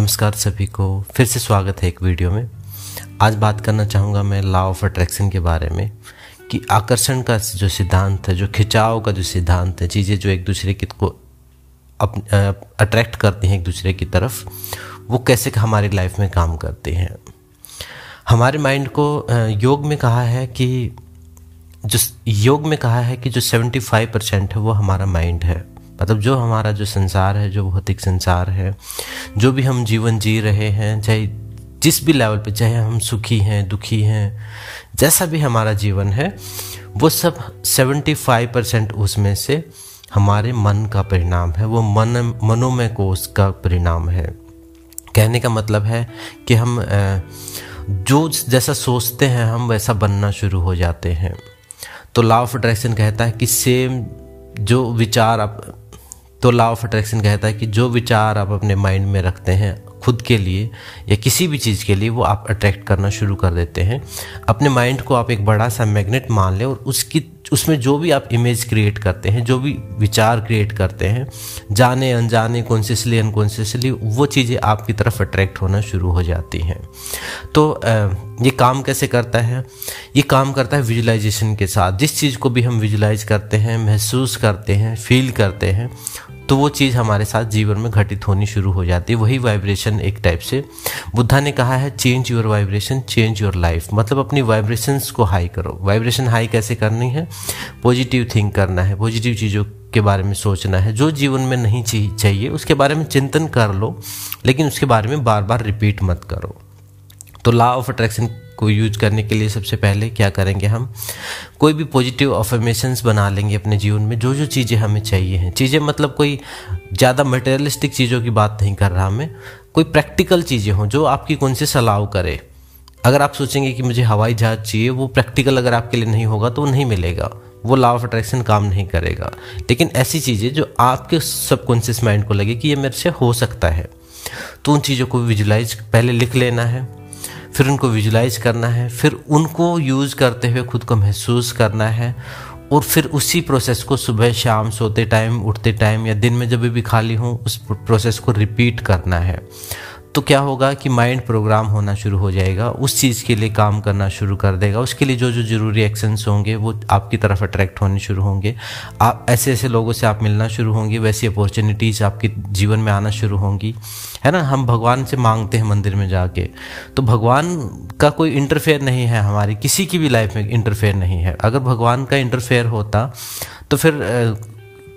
नमस्कार सभी को, फिर से स्वागत है एक वीडियो में। आज बात करना चाहूँगा मैं लॉ ऑफ़ अट्रैक्शन के बारे में, कि आकर्षण का जो सिद्धांत है, जो खिंचाव का जो सिद्धांत है, चीज़ें जो एक दूसरे की को अट्रैक्ट करती हैं एक दूसरे की तरफ़, वो कैसे हमारी लाइफ में काम करते हैं। हमारे माइंड को योग में कहा है कि, जो योग में कहा है कि जो 75 परसेंट है, वो हमारा माइंड है। मतलब जो हमारा जो संसार है, जो भौतिक संसार है, जो भी हम जीवन जी रहे हैं, चाहे जिस भी लेवल पे, चाहे हम सुखी हैं, दुखी हैं, जैसा भी हमारा जीवन है, वो सब 75 परसेंट उसमें से हमारे मन का परिणाम है। वो मन, मनोमय कोष का परिणाम है। कहने का मतलब है कि हम जो जैसा सोचते हैं, हम वैसा बनना शुरू हो जाते हैं। तो लॉ ऑफ़ अट्रैक्शन कहता है कि सेम जो विचार आप तो लॉ ऑफ़ अट्रैक्शन कहता है कि जो विचार आप अपने माइंड में रखते हैं, खुद के लिए या किसी भी चीज़ के लिए, वो आप अट्रैक्ट करना शुरू कर देते हैं। अपने माइंड को आप एक बड़ा सा मैग्नेट मान लें और उसकी, उसमें जो भी आप इमेज क्रिएट करते हैं, जो भी विचार क्रिएट करते हैं, जाने, अनजाने कॉन्शियसली अनकॉन्शियसली वो चीज़ें आपकी तरफ़ अट्रैक्ट होना शुरू हो जाती हैं। तो ये काम कैसे करता है? ये काम करता है विजुलाइजेशन के साथ। जिस चीज़ को भी हम विजुलाइज करते हैं, महसूस करते हैं फील करते हैं तो वो चीज़ हमारे साथ जीवन में घटित होनी शुरू हो जाती है। वही वाइब्रेशन एक टाइप से। बुद्धा ने कहा है change your vibration change your life मतलब अपनी वाइब्रेशंस को हाई करो। वाइब्रेशन हाई कैसे करनी है? पॉजिटिव थिंक करना है। पॉजिटिव चीज़ों के बारे में सोचना है। जो जीवन में नहीं चाहिए उसके बारे में चिंतन कर लो, लेकिन उसके बारे में बार बार रिपीट मत करो। तो लॉ ऑफ़ अट्रैक्शन को यूज़ करने के लिए सबसे पहले क्या करेंगे हम? कोई भी पॉजिटिव अफर्मेशंस बना लेंगे अपने जीवन में जो जो चीज़ें हमें चाहिए हैं। चीज़ें मतलब कोई ज़्यादा मटेरियलिस्टिक चीज़ों की बात नहीं कर रहा मैं। कोई प्रैक्टिकल चीज़ें हों जो आपकी कौन से अलाउ करे। अगर आप सोचेंगे कि मुझे हवाई जहाज़ चाहिए, वो प्रैक्टिकल अगर आपके लिए नहीं होगा तो नहीं मिलेगा। वो लॉ ऑफ़ अट्रैक्शन काम नहीं करेगा। लेकिन ऐसी चीज़ें जो आपके सबकॉन्शियस माइंड को लगे कि ये मेरे से हो सकता है। तो उन चीज़ों को विजुलाइज पहले लिख लेना है। फिर उनको विजुलाइज करना है, फिर उनको यूज़ करते हुए खुद को महसूस करना है और फिर उसी प्रोसेस को सुबह शाम सोते टाइम, उठते टाइम या दिन में जब भी खाली हूँ, उस प्रोसेस को रिपीट करना है। तो क्या होगा कि माइंड प्रोग्राम होना शुरू हो जाएगा, उस चीज़ के लिए काम करना शुरू कर देगा। उसके लिए जो जो ज़रूरी एक्शंस होंगे, वो आपकी तरफ़ अट्रैक्ट होने शुरू होंगे। आप ऐसे ऐसे लोगों से आप मिलना शुरू होंगे, वैसी अपॉर्चुनिटीज़ आपके जीवन में आना शुरू होंगी। है ना? हम भगवान से मांगते हैं मंदिर में जाके। तो भगवान का कोई इंटरफेयर नहीं है हमारी, किसी की भी लाइफ में इंटरफेयर नहीं है। अगर भगवान का इंटरफेयर होता तो फिर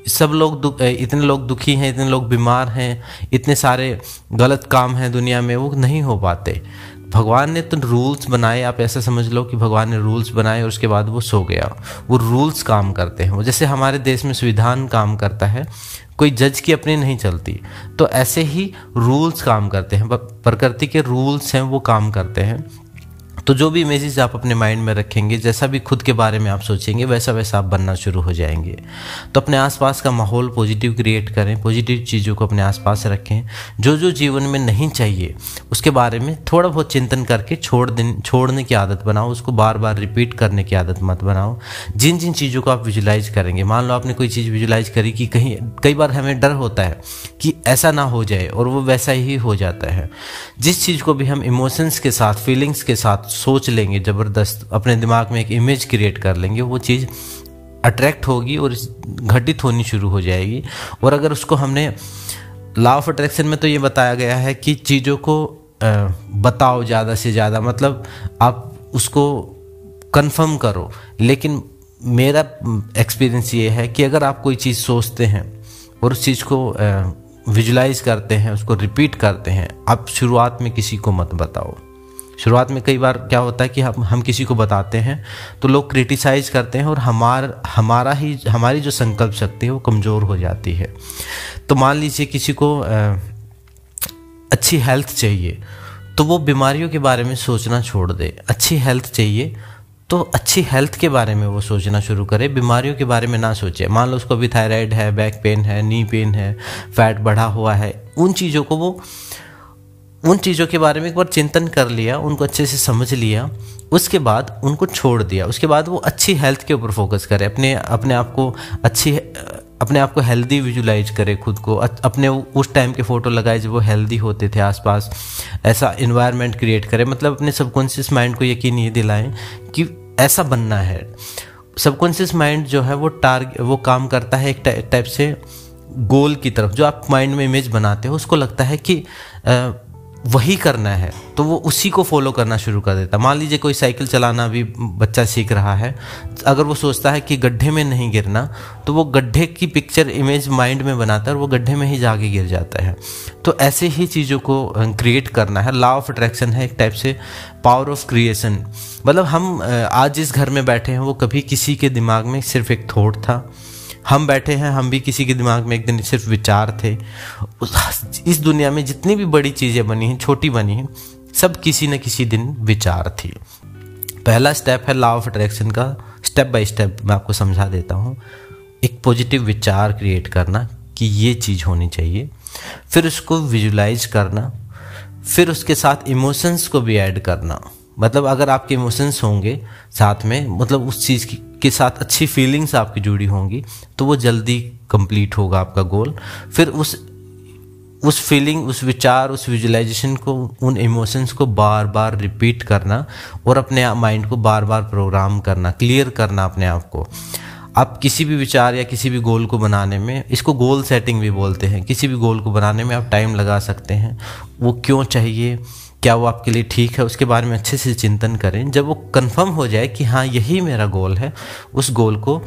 सब लोग इतने लोग दुखी हैं, इतने लोग बीमार हैं, इतने सारे गलत काम हैं दुनिया में, वो नहीं हो पाते। भगवान ने तो रूल्स बनाए, आप ऐसा समझ लो कि भगवान ने रूल्स बनाए और उसके बाद वो सो गया। वो रूल्स काम करते हैं। जैसे हमारे देश में संविधान काम करता है, कोई जज की अपनी नहीं चलती तो ऐसे ही रूल्स काम करते हैं। प्रकृति के रूल्स हैं, वो काम करते हैं। तो जो भी इमेजेस आप अपने माइंड में रखेंगे, जैसा भी खुद के बारे में आप सोचेंगे, वैसा वैसा आप बनना शुरू हो जाएँगे। तो अपने आसपास का माहौल पॉजिटिव क्रिएट करें पॉजिटिव चीज़ों को अपने आसपास रखें। जो जो जीवन में नहीं चाहिए, उसके बारे में थोड़ा बहुत चिंतन करके छोड़ दिन, छोड़ने की आदत बनाओ, उसको बार बार रिपीट करने की आदत मत बनाओ। जिन जिन चीज़ों को आप विजुलाइज करेंगे, मान लो आपने कोई चीज़ विजुलाइज करी कि कहीं, कई बार हमें डर होता है कि ऐसा ना हो जाए और वो वैसा ही हो जाता है। जिस चीज़ को भी हम इमोशंस के साथ फीलिंग्स के साथ सोच लेंगे, ज़बरदस्त, अपने दिमाग में एक इमेज क्रिएट कर लेंगे, वो चीज़ अट्रैक्ट होगी और घटित होनी शुरू हो जाएगी। और अगर उसको हमने लॉ ऑफ़ अट्रैक्शन में तो ये बताया गया है कि चीज़ों को बताओ ज़्यादा से ज़्यादा मतलब आप उसको कंफर्म करो। लेकिन मेरा एक्सपीरियंस ये है कि अगर आप कोई चीज़ सोचते हैं और उस चीज़ को विजुलाइज करते हैं, उसको रिपीट करते हैं, आप शुरुआत में किसी को मत बताओ। शुरुआत में कई बार क्या होता है कि हम हम किसी को बताते हैं तो लोग क्रिटिसाइज करते हैं और हमार, हमारा ही, हमारी जो संकल्प शक्ति है वो कमज़ोर हो जाती है। तो मान लीजिए किसी को अच्छी हेल्थ चाहिए तो वो बीमारियों के बारे में सोचना छोड़ दे। अच्छी हेल्थ चाहिए तो अच्छी हेल्थ के बारे में वो सोचना शुरू करे। बीमारियों के बारे में ना सोचे। मान लो उसको भी थायराइड है बैक पेन है नी पेन है फैट बढ़ा हुआ है, उन चीज़ों को वो उन चीज़ों के बारे में एक बार चिंतन कर लिया उनको अच्छे से समझ लिया उसके बाद उनको छोड़ दिया। उसके बाद वो अच्छी हेल्थ के ऊपर फोकस करे अपने अपने आप को अच्छी अपने आप को हेल्दी विजुलाइज करें खुद को। अपने उस टाइम के फ़ोटो लगाए जब वो हेल्दी होते थे आसपास ऐसा इन्वायरमेंट क्रिएट करें। मतलब अपने सबकॉन्शियस माइंड को यकीन ये दिलाएँ कि ऐसा बनना है। सबकॉन्शियस माइंड जो है वो टारग वो काम करता है एक टाइप से गोल की तरफ़। जो आप माइंड में इमेज बनाते हो उसको लगता है कि आ, वही करना है तो वो उसी को फॉलो करना शुरू कर देता मान लीजिए कोई साइकिल चलाना भी बच्चा सीख रहा है तो अगर वो सोचता है कि गड्ढे में नहीं गिरना तो वो गड्ढे की पिक्चर इमेज माइंड में बनाता है और वो गड्ढे में ही जाके गिर जाता है। तो ऐसे ही चीज़ों को क्रिएट करना है। लॉ ऑफ़ अट्रैक्शन है एक टाइप से। पावर ऑफ़ क्रिएशन मतलब हम आज जिस घर में बैठे हैं, वो कभी किसी के दिमाग में सिर्फ़ एक थॉट था। हम बैठे हैं, हम भी किसी के दिमाग में एक दिन सिर्फ़ विचार थे। इस दुनिया में जितनी भी बड़ी चीज़ें बनी हैं, छोटी बनी हैं, सब किसी न किसी दिन विचार थी। पहला स्टेप है लॉ ऑफ़ अट्रैक्शन का। स्टेप बाय स्टेप मैं आपको समझा देता हूँ। एक पॉजिटिव विचार क्रिएट करना कि ये चीज़ होनी चाहिए। फिर उसको विजुलाइज करना। फिर उसके साथ इमोशंस को भी ऐड करना। मतलब अगर आपके इमोशंस होंगे साथ में मतलब उस चीज़ की के साथ अच्छी फीलिंग्स आपकी जुड़ी होंगी तो वो जल्दी कंप्लीट होगा आपका गोल फिर उस उस फीलिंग उस विचार, उस विजुलाइजेशन को, उन इमोशंस को बार बार रिपीट करना और अपने माइंड को बार बार प्रोग्राम करना क्लियर करना अपने आप को. आप किसी भी विचार या किसी भी गोल को बनाने में, इसको गोल सेटिंग भी बोलते हैं, किसी भी गोल को बनाने में आप टाइम लगा सकते हैं. वो क्यों चाहिए? क्या वो आपके लिए ठीक है? उसके बारे में अच्छे से चिंतन करें। जब वो कंफर्म हो जाए कि हाँ यही मेरा गोल है, उस गोल को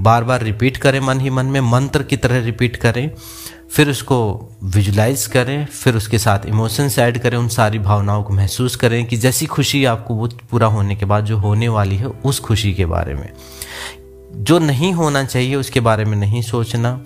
बार बार रिपीट करें मन ही मन में, मंत्र की तरह रिपीट करें, फिर उसको विजुलाइज करें, फिर उसके साथ इमोशंस ऐड करें, उन सारी भावनाओं को महसूस करें कि जैसी खुशी आपको वो पूरा होने के बाद, जो होने वाली है, उस खुशी के बारे में। जो नहीं होना चाहिए, उसके बारे में नहीं सोचना।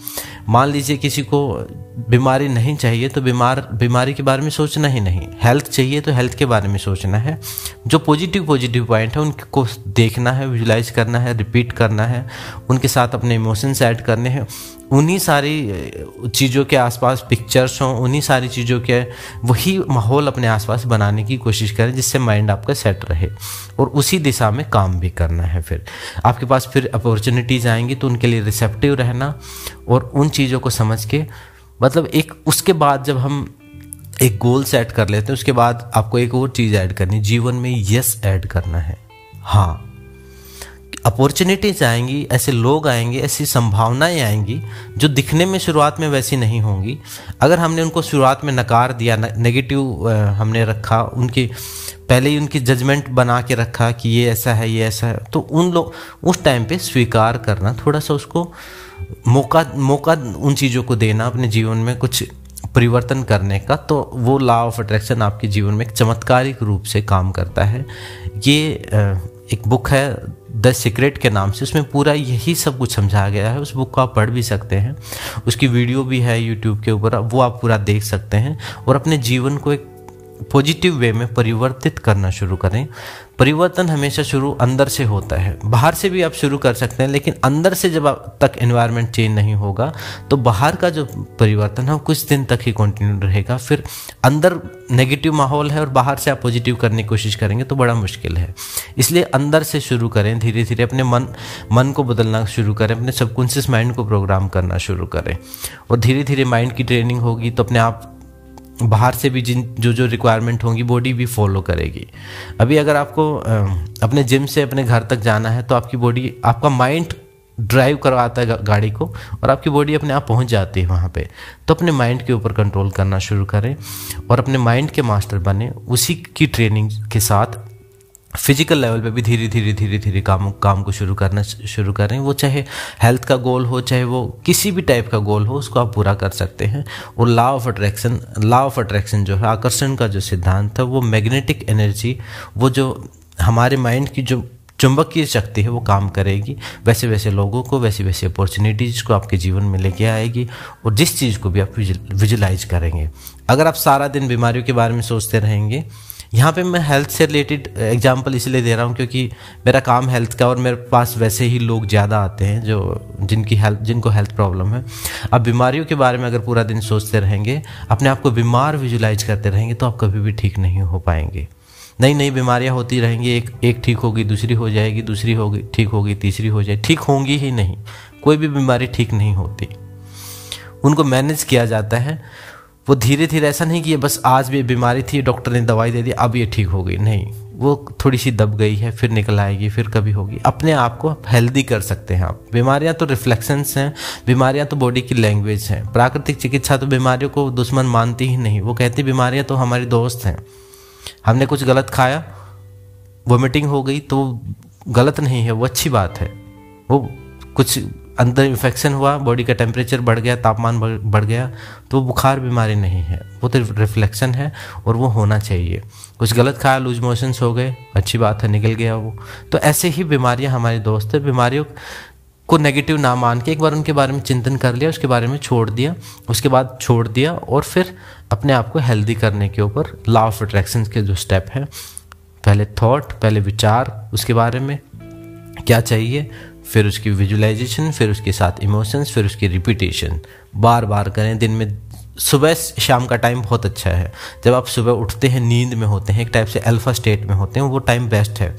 मान लीजिए किसी को बीमारी नहीं चाहिए तो बीमार, बीमारी के बारे में सोचना ही नहीं। हेल्थ चाहिए तो हेल्थ के बारे में सोचना है। जो पॉजिटिव पॉजिटिव पॉइंट है, उनको देखना है विजुलाइज करना है रिपीट करना है, उनके साथ अपने इमोशंस ऐड करने हैं। उन्हीं सारी चीज़ों के आसपास पिक्चर्स हों, उन्हीं सारी चीज़ों के, वही माहौल अपने आसपास बनाने की कोशिश करें, जिससे माइंड आपका सेट रहे। और उसी दिशा में काम भी करना है फिर। आपके पास फिर अपॉर्चुनिटीज़ आएँगी तो उनके लिए रिसेप्टिव रहना, और उन चीज़ों को समझ के मतलब एक, उसके बाद जब हम एक गोल सेट कर लेते हैं, उसके बाद आपको एक और चीज़ ऐड करनी, जीवन में यस ऐड करना है। हाँ। अपॉर्चुनिटीज़ आएँगी, ऐसे लोग आएँगे, ऐसी संभावनाएँ आएँगी, जो दिखने में शुरुआत में वैसी नहीं होंगी। अगर हमने उनको शुरुआत में नकार दिया नेगेटिव हमने रखा, उनकी पहले ही उनकी जजमेंट बना के रखा कि ये ऐसा है, ये ऐसा है। तो उन लोग, उस टाइम पे स्वीकार करना, थोड़ा सा उसको मौका मौका उन चीज़ों को देना अपने जीवन में कुछ परिवर्तन करने का तो वो लॉ ऑफ़ अट्रैक्शन आपके जीवन में एक चमत्कारिक रूप से काम करता है। ये एक बुक है द सीक्रेट के नाम से, उसमें पूरा यही सब कुछ समझाया गया है। उस बुक को आप पढ़ भी सकते हैं। उसकी वीडियो भी है यूट्यूब के ऊपर, वो आप पूरा देख सकते हैं। और अपने जीवन को एक पॉजिटिव वे में परिवर्तित करना शुरू करें। परिवर्तन हमेशा शुरू अंदर से होता है। बाहर से भी आप शुरू कर सकते हैं, लेकिन अंदर से जब तक एनवायरनमेंट चेंज नहीं होगा तो बाहर का जो परिवर्तन है, वो कुछ दिन तक ही कंटिन्यू रहेगा। फिर अंदर नेगेटिव माहौल है और बाहर से आप पॉजिटिव करने की कोशिश करेंगे तो बड़ा मुश्किल है। इसलिए अंदर से शुरू करें धीरे धीरे अपने मन मन को बदलना शुरू करें, अपने सबकॉन्शियस माइंड को प्रोग्राम करना शुरू करें। और धीरे धीरे माइंड की ट्रेनिंग होगी तो अपने आप बाहर से भी जिन, जो जो रिक्वायरमेंट होंगी बॉडी भी फॉलो करेगी। अभी अगर आपको अपने जिम से अपने घर तक जाना है तो आपकी बॉडी आपका माइंड ड्राइव करवाता है गाड़ी को, और आपकी बॉडी अपने आप पहुँच जाती है वहाँ पे। तो अपने माइंड के ऊपर कंट्रोल करना शुरू करें, और अपने माइंड के मास्टर बने, उसी की ट्रेनिंग के साथ फ़िज़िकल लेवल पे भी धीरे धीरे धीरे धीरे काम काम को शुरू करना शुरू करें वो चाहे हेल्थ का गोल हो, चाहे वो किसी भी टाइप का गोल हो, उसको आप पूरा कर सकते हैं। और law of attraction law of attraction जो है, आकर्षण का जो सिद्धांत है, वो मैग्नेटिक एनर्जी वो जो हमारे माइंड की जो चुंबकीय शक्ति है, वो काम करेगी। वैसे वैसे लोगों को, वैसी वैसी अपॉर्चुनिटीज़ को आपके जीवन में लेके आएगी और जिस चीज़ को भी आप विजुलाइज करेंगे। अगर आप सारा दिन बीमारियों के बारे में सोचते रहेंगे यहाँ पे मैं हेल्थ से रिलेटेड एग्जांपल इसलिए दे रहा हूँ क्योंकि मेरा काम हेल्थ का और मेरे पास वैसे ही लोग ज़्यादा आते हैं जो जिनकी हेल्थ जिनको हेल्थ प्रॉब्लम है। अब बीमारियों के बारे में अगर पूरा दिन सोचते रहेंगे, अपने आप को बीमार विजुलाइज करते रहेंगे तो आप कभी भी ठीक नहीं हो पाएँगे। नई नई बीमारियाँ होती रहेंगी, एक एक ठीक होगी, दूसरी हो जाएगी, दूसरी होगी, ठीक होगी, तीसरी हो जाएगी ठीक होंगी ही नहीं। कोई भी बीमारी ठीक नहीं होती। उनको मैनेज किया जाता है। वो धीरे धीरे ऐसा नहीं कि ये बस आज भी बीमारी थी, डॉक्टर ने दवाई दे दी, अब ये ठीक हो गई। नहीं, वो थोड़ी सी दब गई है, फिर निकल आएगी, फिर कभी होगी। अपने आप को हेल्दी कर सकते हैं आप। बीमारियाँ तो रिफ्लेक्शंस हैं, बीमारियाँ तो बॉडी की लैंग्वेज हैं। प्राकृतिक चिकित्सा तो बीमारियों को दुश्मन मानती ही नहीं। वो कहती बीमारियाँ तो हमारी दोस्त हैं। हमने कुछ गलत खाया, वोमिटिंग हो गई तो गलत नहीं है, वो अच्छी बात है। वो कुछ अंदर इन्फेक्शन हुआ बॉडी का टेम्परेचर बढ़ गया, तापमान बढ़ गया तो बुखार बीमारी नहीं है। वो तो रिफ्लेक्शन है और वो होना चाहिए। कुछ गलत खाया लूज मोशंस हो गए, अच्छी बात है, निकल गया वो। तो ऐसे ही बीमारियाँ हमारे दोस्त है, बीमारियों को नेगेटिव ना मान के एक बार उनके बारे में चिंतन कर लिया, उसके बारे में छोड़ दिया, उसके बाद छोड़ दिया और फिर अपने आप को हेल्दी करने के ऊपर लॉ ऑफ़ अट्रैक्शन के जो स्टेप हैं, पहले थॉट पहले विचार, उसके बारे में क्या चाहिए फिर उसकी विजुलाइजेशन फिर उसके साथ इमोशंस फिर उसकी रिपीटेशन बार बार करें, दिन में सुबह शाम का टाइम बहुत अच्छा है। जब आप सुबह उठते हैं, नींद में होते हैं, एक टाइप से अल्फ़ा स्टेट में होते हैं, वो टाइम बेस्ट है।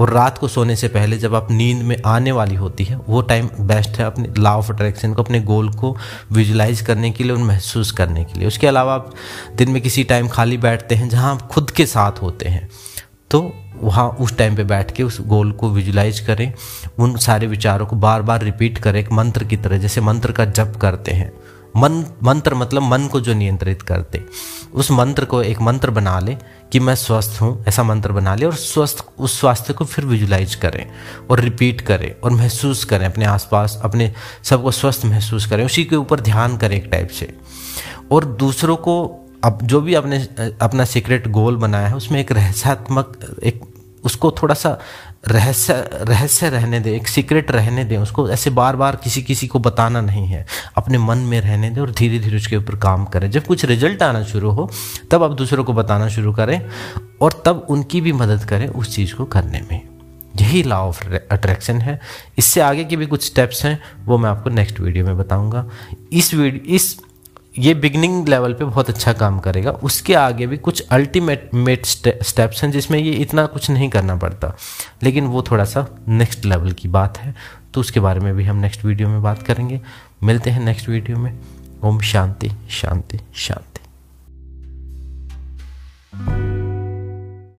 और रात को सोने से पहले जब आप नींद में आने वाली होती है, वो टाइम बेस्ट है अपने लॉ ऑफ़ अट्रैक्शन को, अपने गोल को विजुलाइज करने के लिए और महसूस करने के लिए। उसके अलावा आप दिन में किसी टाइम खाली बैठते हैं जहाँ आप खुद के साथ होते हैं तो वहाँ उस टाइम पे बैठ के उस गोल को विजुलाइज करें, उन सारे विचारों को बार बार रिपीट करें एक मंत्र की तरह, जैसे मंत्र का जप करते हैं। मन, मंत्र मतलब मन को जो नियंत्रित करते। उस मंत्र को एक मंत्र बना ले कि मैं स्वस्थ हूँ, ऐसा मंत्र बना ले और स्वस्थ, उस स्वास्थ्य को फिर विजुलाइज करें और रिपीट करें और महसूस करें अपने आसपास, अपने सबको स्वस्थ महसूस करें। उसी के ऊपर ध्यान करें एक टाइप से। और दूसरों को अब जो भी आपने अपना सीक्रेट गोल बनाया है, उसमें एक रहस्यात्मक, एक उसको थोड़ा सा रहस्य रहस्य रहने दें, एक सीक्रेट रहने दें, उसको ऐसे बार बार किसी किसी को बताना नहीं है। अपने मन में रहने दें और धीरे धीरे उसके ऊपर काम करें। जब कुछ रिज़ल्ट आना शुरू हो, तब आप दूसरों को बताना शुरू करें और तब उनकी भी मदद करें उस चीज़ को करने में। यही लॉ ऑफ़ अट्रैक्शन है। इससे आगे के भी कुछ स्टेप्स हैं, वो मैं आपको नेक्स्ट वीडियो में बताऊँगा। इस वीडियो इस ये बिगनिंग लेवल पे बहुत अच्छा काम करेगा। उसके आगे भी कुछ अल्टीमेट मेट स्टेप्स हैं जिसमें ये इतना कुछ नहीं करना पड़ता। लेकिन वो थोड़ा सा नेक्स्ट लेवल की बात है। तो उसके बारे में भी हम नेक्स्ट वीडियो में बात करेंगे। मिलते हैं नेक्स्ट वीडियो में। ओम शांति शांति शांति।